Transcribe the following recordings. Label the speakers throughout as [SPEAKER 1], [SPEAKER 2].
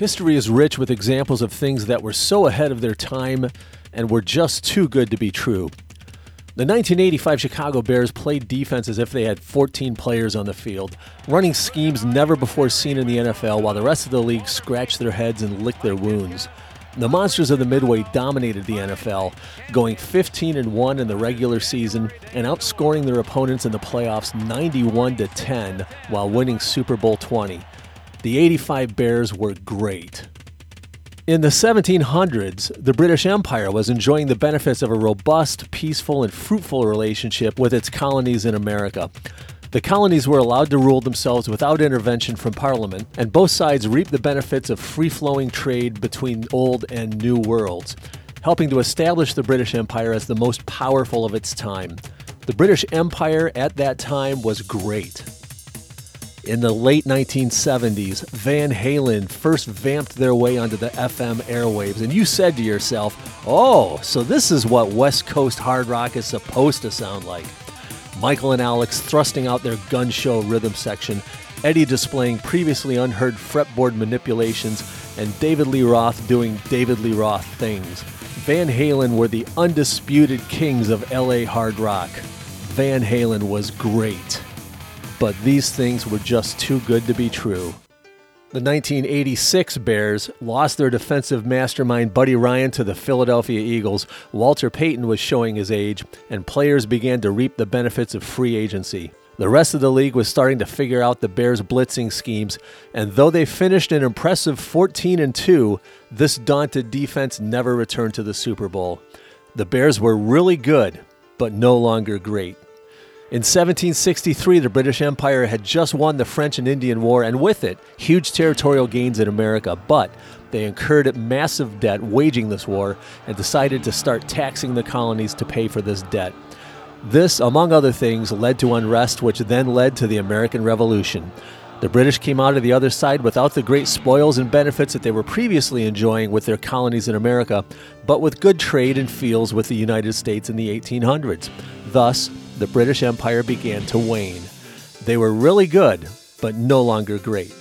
[SPEAKER 1] History is rich with examples of things that were so ahead of their time and were just too good to be true. The 1985 Chicago Bears played defense as if they had 14 players on the field, running schemes never before seen in the NFL while the rest of the league scratched their heads and licked their wounds. The Monsters of the Midway dominated the NFL, going 15 and 1 in the regular season and outscoring their opponents in the playoffs 91 to 10 while winning Super Bowl 20. The 85 Bears were great. In the 1700s, the British Empire was enjoying the benefits of a robust, peaceful, and fruitful relationship with its colonies in America. The colonies were allowed to rule themselves without intervention from Parliament, and both sides reaped the benefits of free flowing trade between old and new worlds, helping to establish the British Empire as the most powerful of its time. The British Empire at that time was great. In the late 1970s, Van Halen first vamped their way onto the FM airwaves, and you said to yourself, Oh, so this is what West Coast hard rock is supposed to sound like. Michael and Alex thrusting out their gun show rhythm section, Eddie displaying previously unheard fretboard manipulations, and David Lee Roth doing David Lee Roth things. Van Halen were the undisputed kings of LA hard rock. Van Halen was great but these things were just too good to be true. The 1986 Bears lost their defensive mastermind Buddy Ryan to the Philadelphia Eagles. Walter Payton was showing his age, and players began to reap the benefits of free agency. The rest of the league was starting to figure out the Bears' blitzing schemes, and though they finished an impressive 14 and 2, this daunted defense never returned to the Super Bowl. The Bears were really good, but no longer great. In 1763, the British Empire had just won the French and Indian War, and with it, huge territorial gains in America. But they incurred massive debt waging this war and decided to start taxing the colonies to pay for this debt. This, among other things, led to unrest, which then led to the American Revolution. The British came out of the other side without the great spoils and benefits that they were previously enjoying with their colonies in America, but with good trade and feals with the United States in the 1800s. Thus, the British Empire began to wane. They were really good, but no longer great.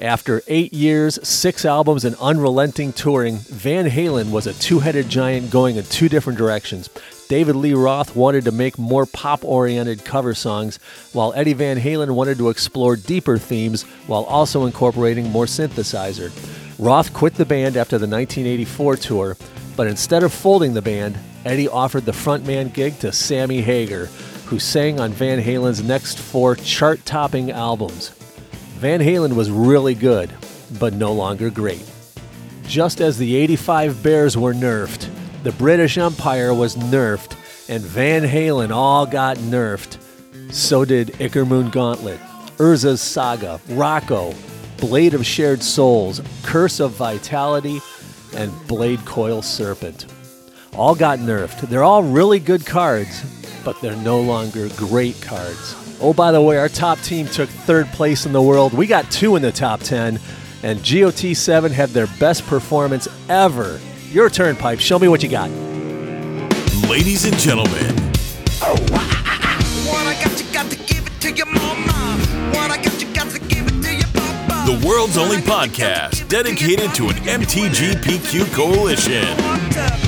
[SPEAKER 1] After eight years, six albums, and unrelenting touring, Van Halen was a two headed giant going in two different directions. David Lee Roth wanted to make more pop oriented cover songs, while Eddie Van Halen wanted to explore deeper themes while also incorporating more synthesizer. Roth quit the band after the 1984 tour, but instead of folding the band, Eddie offered the frontman gig to Sammy Hagar, who sang on Van Halen's next four chart topping albums. Van Halen was really good, but no longer great. Just as the 85 Bears were nerfed, the British Empire was nerfed, and Van Halen all got nerfed. So did Ichormoon Gauntlet, Urza's Saga, Rocco, Blade of Shared Souls, Curse of Vitality, and Bladecoil Serpent all got nerfed. They're all really good cards, but they're no longer great cards. Oh, by the way, our top team took third place in the world. We got two in the top 10, and GOT7 had their best performance ever. Your turn, Pipe. Show me what you got.
[SPEAKER 2] Ladies and gentlemen, the world's only podcast dedicated to an MTGPQ coalition.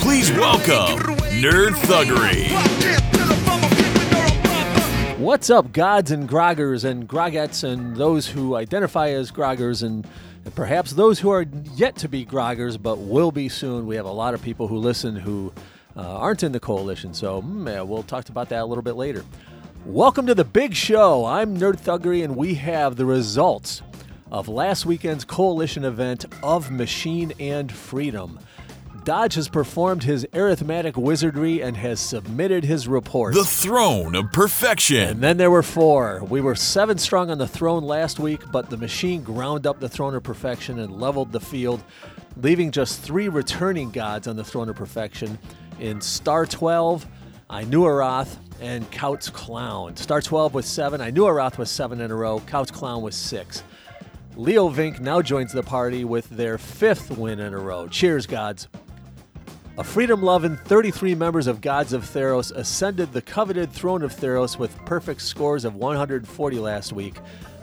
[SPEAKER 2] Please welcome Nerd Thuggery.
[SPEAKER 1] What's up, gods and groggers and grogettes and those who identify as groggers and, and, perhaps those who are yet to be groggers but will be soon? We have a lot of people who listen who uh, aren't in the coalition, so mm, yeah, we'll talk about that a little bit later. Welcome to the big show. I'm Nerd Thuggery, and we have the results of last weekend's coalition event of Machine and Freedom. Dodge has performed his arithmetic wizardry and has submitted his report.
[SPEAKER 2] The throne of perfection.
[SPEAKER 1] And then there were four. We were seven strong on the throne last week, but the machine ground up the throne of perfection and leveled the field, leaving just three returning gods on the throne of perfection in Star 12, Anuarath, and Kautz Clown. Star 12 with seven, Anuarath was seven in a row, Kautz Clown was six. Leo Vink now joins the party with their fifth win in a row. Cheers, gods. A freedom loving 33 members of Gods of Theros ascended the coveted throne of Theros with perfect scores of 140 last week,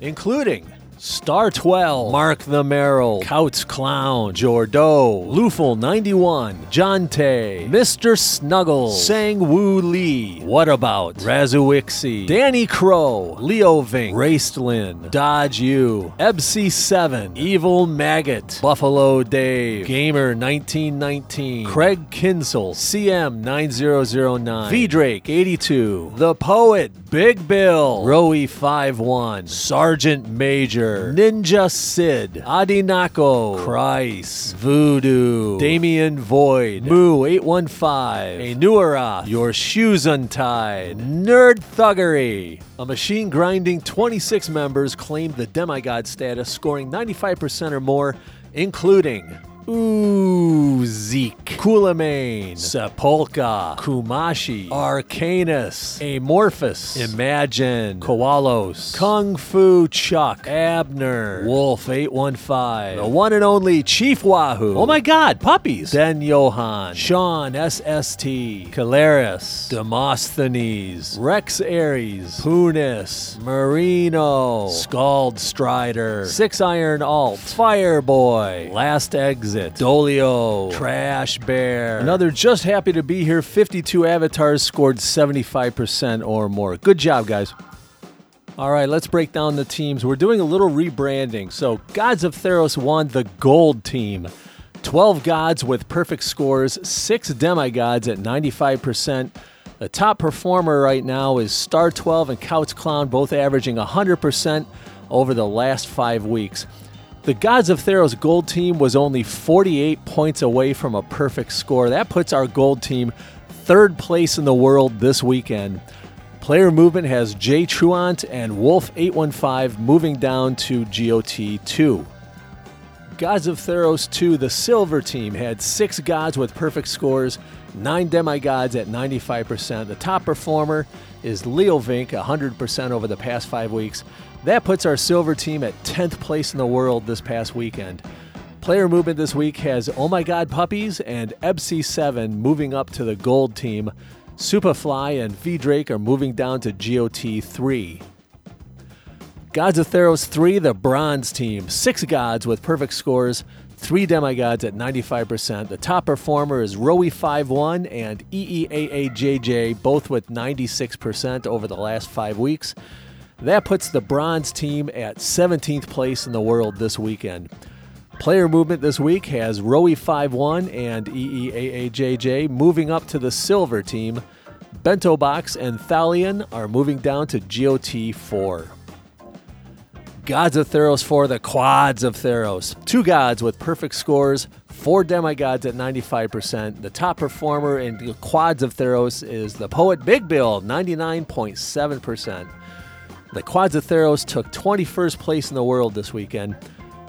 [SPEAKER 1] including Star 12, Mark the Merrill, Kautz Clown, Jordo, Lufel 91, Jonte, Mr. Snuggle, Sang Woo Lee, What About, Razuixi, Danny Crow, Leo Vink, Raistlin, Dodge U, Ebc7, Evil Maggot, Buffalo Dave, Gamer 1919, Craig Kinsel, CM 9009, V Drake 82, The Poet, Big Bill, Roey 51, Sergeant Major, Ninja Sid, Adinako, Christ, Voodoo, Damien Void, Moo 815, Anuara, Your Shoes Untied, Nerd Thuggery. A machine grinding 26 members claimed the demigod status, scoring 95% or more, including Ooh, Zeke, Kulamane, Sepulka, Kumashi, Arcanus, Amorphous, Imagine, Koalos, Kung Fu Chuck, Abner, Wolf 815, the one and only Chief Wahoo. Oh my god, puppies. Den Johan, Sean SST, Calaris, Demosthenes, Rex Aries, Punis, Marino, Scald Strider, Six Iron Alt, Fireboy, Last Exit, Dolio, Trash Bear. Another just happy to be here. 52 avatars scored 75% or more. Good job, guys. All right, let's break down the teams. We're doing a little rebranding. So, Gods of Theros won the gold team. 12 gods with perfect scores, 6 demigods at 95%. The top performer right now is Star 12 and Kautz Clown, both averaging 100% over the last five weeks. The Gods of Theros gold team was only 48 points away from a perfect score. That puts our gold team third place in the world this weekend. Player movement has Jay Truant and Wolf815 moving down to GOT 2. Gods of Theros 2, the silver team, had six gods with perfect scores, nine demigods at 95%. The top performer is Leo Vink, 100% over the past five weeks. That puts our silver team at 10th place in the world this past weekend. Player movement this week has Oh My God Puppies and Ebc7 moving up to the gold team. Superfly and V Drake are moving down to GOT 3. Gods of Theros 3, the bronze team. Six gods with perfect scores, three demigods at 95%. The top performer is Roey 51 and EEAAJJ, both with 96% over the last five weeks. That puts the bronze team at 17th place in the world this weekend. Player movement this week has Roey 51 and EEAAJJ moving up to the silver team. Bento Box and Thalion are moving down to GOT 4. Gods of Theros 4, the Quads of Theros. Two gods with perfect scores, four demigods at 95%. The top performer in the Quads of Theros is the Poet Big Bill, 99.7%. The Quads of Theros took 21st place in the world this weekend.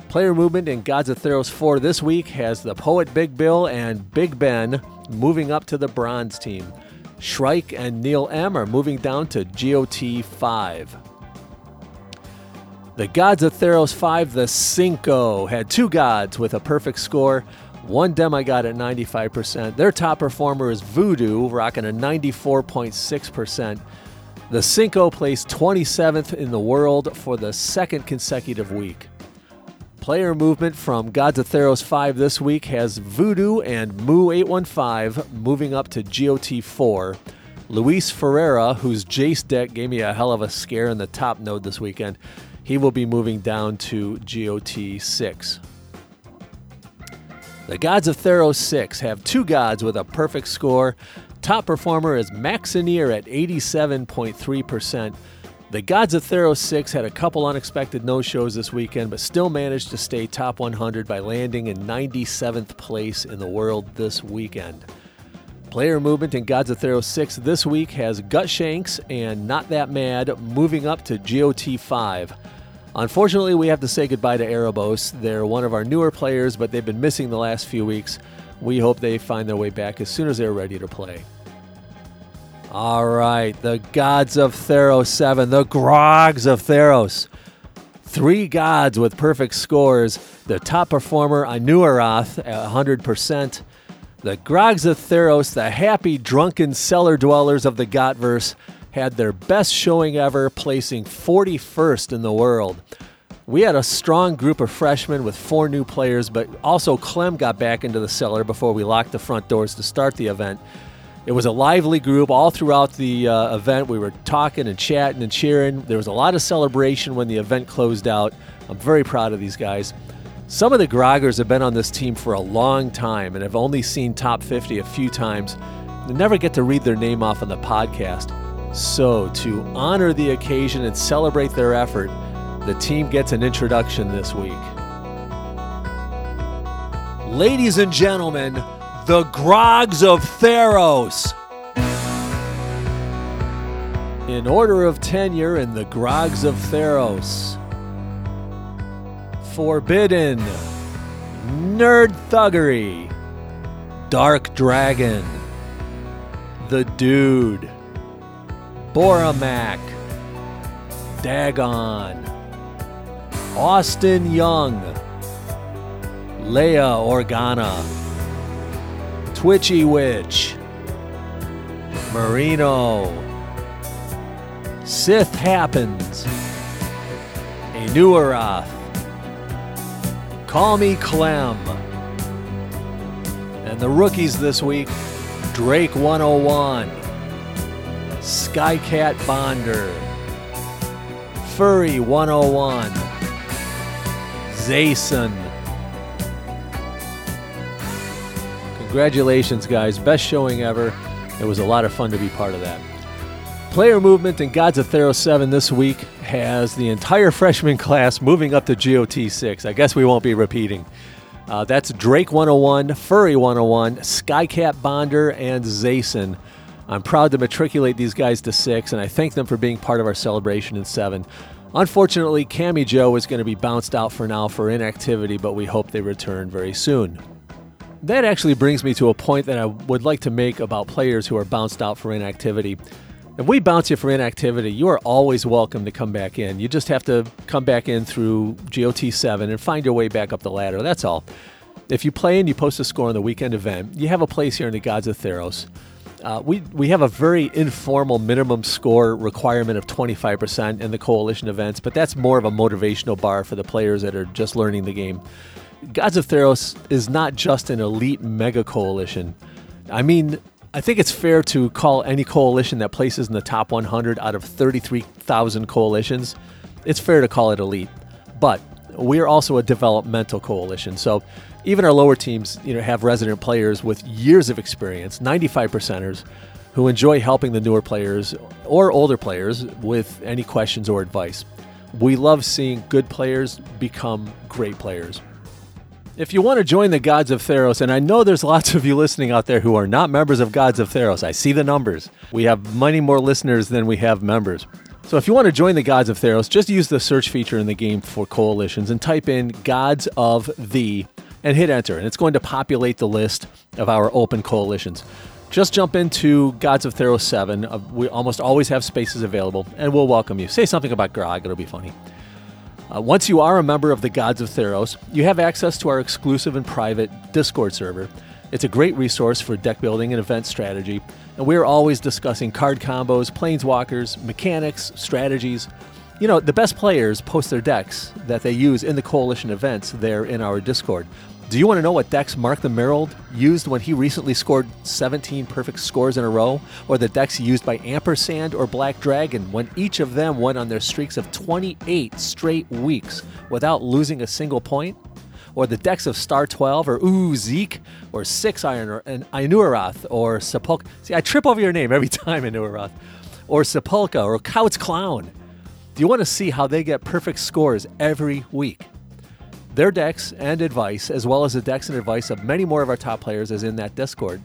[SPEAKER 1] Player movement in Gods of Theros 4 this week has the Poet Big Bill and Big Ben moving up to the bronze team. Shrike and Neil M are moving down to GOT 5. The Gods of Theros 5, the Cinco, had two gods with a perfect score, one demigod at 95%. Their top performer is Voodoo, rocking a 94.6%. The Cinco placed 27th in the world for the second consecutive week. Player movement from Gods of Theros 5 this week has Voodoo and Moo815 moving up to GOT 4. Luis Ferreira, whose Jace deck gave me a hell of a scare in the top node this weekend, he will be moving down to GOT 6. The Gods of Theros 6 have two gods with a perfect score. Top performer is Maxineer at 87.3%. The Gods of Theros 6 had a couple unexpected no shows this weekend, but still managed to stay top 100 by landing in 97th place in the world this weekend. Player movement in Gods of Theros 6 this week has Gutshanks and Not That Mad moving up to GOT 5. Unfortunately, we have to say goodbye to Erebos. They're one of our newer players, but they've been missing the last few weeks. We hope they find their way back as soon as they're ready to play. All right, the gods of Theros 7, the Grogs of Theros. Three gods with perfect scores. The top performer, Anuarath, at 100%. The Grogs of Theros, the happy, drunken cellar dwellers of the Gotverse, had their best showing ever, placing 41st in the world. We had a strong group of freshmen with four new players, but also Clem got back into the cellar before we locked the front doors to start the event. It was a lively group all throughout the uh, event. We were talking and chatting and cheering. There was a lot of celebration when the event closed out. I'm very proud of these guys. Some of the Groggers have been on this team for a long time and have only seen top 50 a few times. They never get to read their name off on the podcast. So, to honor the occasion and celebrate their effort, the team gets an introduction this week. Ladies and gentlemen, the Grogs of Theros. In order of tenure in the Grogs of Theros. Forbidden. Nerd Thuggery. Dark Dragon. The Dude. Boramac. Dagon. Austin Young. Leia Organa. Twitchy Witch, Marino, Sith Happens, Anuarath, Call Me Clem, and the rookies this week Drake 101, Skycat Bonder, Furry 101, Zayson. Congratulations, guys. Best showing ever. It was a lot of fun to be part of that. Player movement in Gods of Theros 7 this week has the entire freshman class moving up to GOT 6. I guess we won't be repeating. Uh, that's Drake 101, Furry 101, Skycat Bonder, and Zayson. I'm proud to matriculate these guys to 6, and I thank them for being part of our celebration in 7. Unfortunately, Cammy Joe is going to be bounced out for now for inactivity, but we hope they return very soon. That actually brings me to a point that I would like to make about players who are bounced out for inactivity. If we bounce you for inactivity, you are always welcome to come back in. You just have to come back in through GOT 7 and find your way back up the ladder. That's all. If you play and you post a score in the weekend event, you have a place here in the Gods of Theros. Uh, we, we have a very informal minimum score requirement of 25% in the coalition events, but that's more of a motivational bar for the players that are just learning the game. Gods of Theros is not just an elite mega coalition. I mean, I think it's fair to call any coalition that places in the top 100 out of 33,000 coalitions, it's fair to call it elite. But we are also a developmental coalition. So even our lower teams, you know, have resident players with years of experience, 95 percenters, who enjoy helping the newer players or older players with any questions or advice. We love seeing good players become great players. If you want to join the Gods of Theros, and I know there's lots of you listening out there who are not members of Gods of Theros, I see the numbers. We have many more listeners than we have members. So if you want to join the Gods of Theros, just use the search feature in the game for coalitions and type in Gods of the and hit enter, and it's going to populate the list of our open coalitions. Just jump into Gods of Theros 7. Uh, we almost always have spaces available, and we'll welcome you. Say something about Grog, it'll be funny. Uh, once you are a member of the Gods of Theros, you have access to our exclusive and private Discord server. It's a great resource for deck building and event strategy, and we're always discussing card combos, planeswalkers, mechanics, strategies. You know, the best players post their decks that they use in the coalition events there in our Discord. Do you want to know what decks Mark the Merald used when he recently scored 17 perfect scores in a row? Or the decks used by Ampersand or Black Dragon when each of them went on their streaks of 28 straight weeks without losing a single point? Or the decks of Star 12 or Ooh Zeke or Six Iron or and or Sepulka. See, I trip over your name every time, Inuarath. Or Sepulka or Couch Clown. Do you want to see how they get perfect scores every week? Their decks and advice, as well as the decks and advice of many more of our top players, is in that Discord.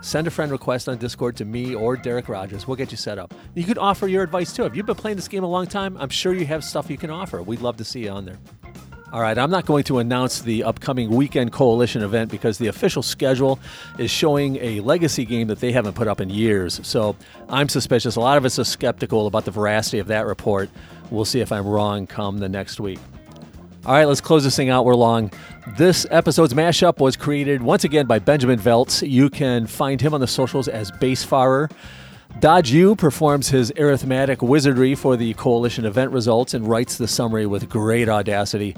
[SPEAKER 1] Send a friend request on Discord to me or Derek Rogers. We'll get you set up. You could offer your advice too. If you've been playing this game a long time, I'm sure you have stuff you can offer. We'd love to see you on there. All right, I'm not going to announce the upcoming weekend coalition event because the official schedule is showing a legacy game that they haven't put up in years. So I'm suspicious. A lot of us are skeptical about the veracity of that report. We'll see if I'm wrong come the next week. All right, let's close this thing out. We're long. This episode's mashup was created once again by Benjamin Veltz. You can find him on the socials as Basefarer. Dodge U performs his arithmetic wizardry for the coalition event results and writes the summary with great audacity.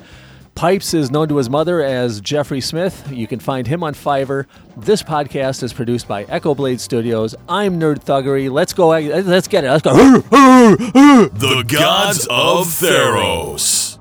[SPEAKER 1] Pipes is known to his mother as Jeffrey Smith. You can find him on Fiverr. This podcast is produced by Echo Blade Studios. I'm Nerd Thuggery. Let's go. Let's get it. Let's go.
[SPEAKER 2] The Gods of Theros.